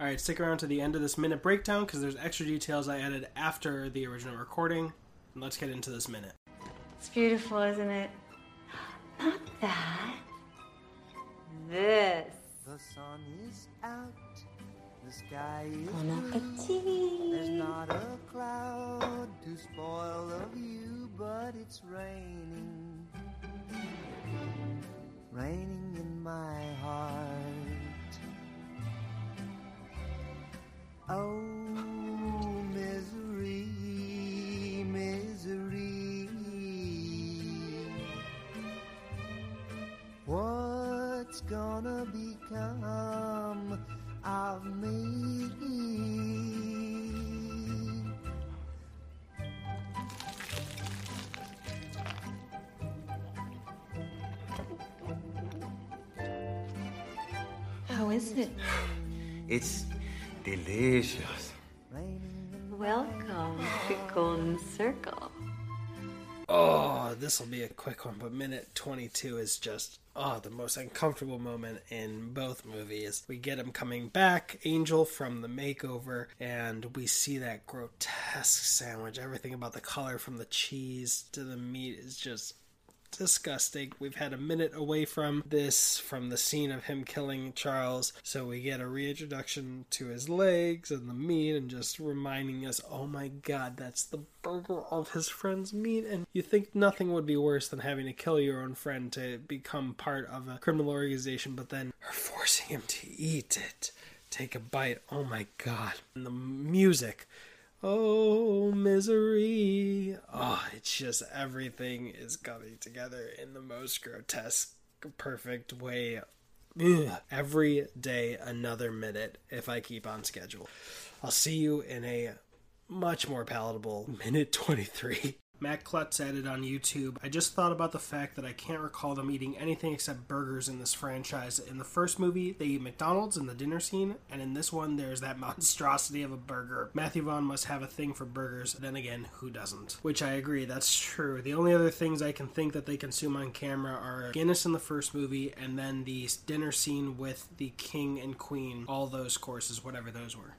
All right, stick around to the end of this minute breakdown because there's extra details I added after the original recording. And let's get into this minute. It's beautiful, isn't it? Not that. This. The sun is out, the sky is Bon blue. There's not a cloud to spoil the view, but it's raining. Oh, misery, misery. What's gonna become of me? How is it? It's delicious. Welcome to Golden Circle. Oh, this will be a quick one, but minute 22 is just, oh, the most uncomfortable moment in both movies. We get him coming back, Angel from the makeover, and we see that grotesque sandwich. Everything about the color from the cheese to the meat is just disgusting. We've had a minute away from this, from the scene of him killing Charles, so we get a reintroduction to his legs and the meat, and just reminding us, oh my god, that's the burger of his friend's meat. And you think nothing would be worse than having to kill your own friend to become part of a criminal organization, but then are forcing him to eat it. Take a bite. Oh my god. And the music. Oh, misery. Oh, it's just everything is coming together in the most grotesque, perfect way. Ugh. Every day, another minute if I keep on schedule. I'll see you in a much more palatable minute 23. Matt Klutz added on YouTube, I just thought about the fact that I can't recall them eating anything except burgers in this franchise. In the first movie, they eat McDonald's in the dinner scene, and in this one, there's that monstrosity of a burger. Matthew Vaughn must have a thing for burgers, then again, who doesn't? Which I agree, that's true. The only other things I can think that they consume on camera are Guinness in the first movie, and then the dinner scene with the king and queen, all those courses, whatever those were.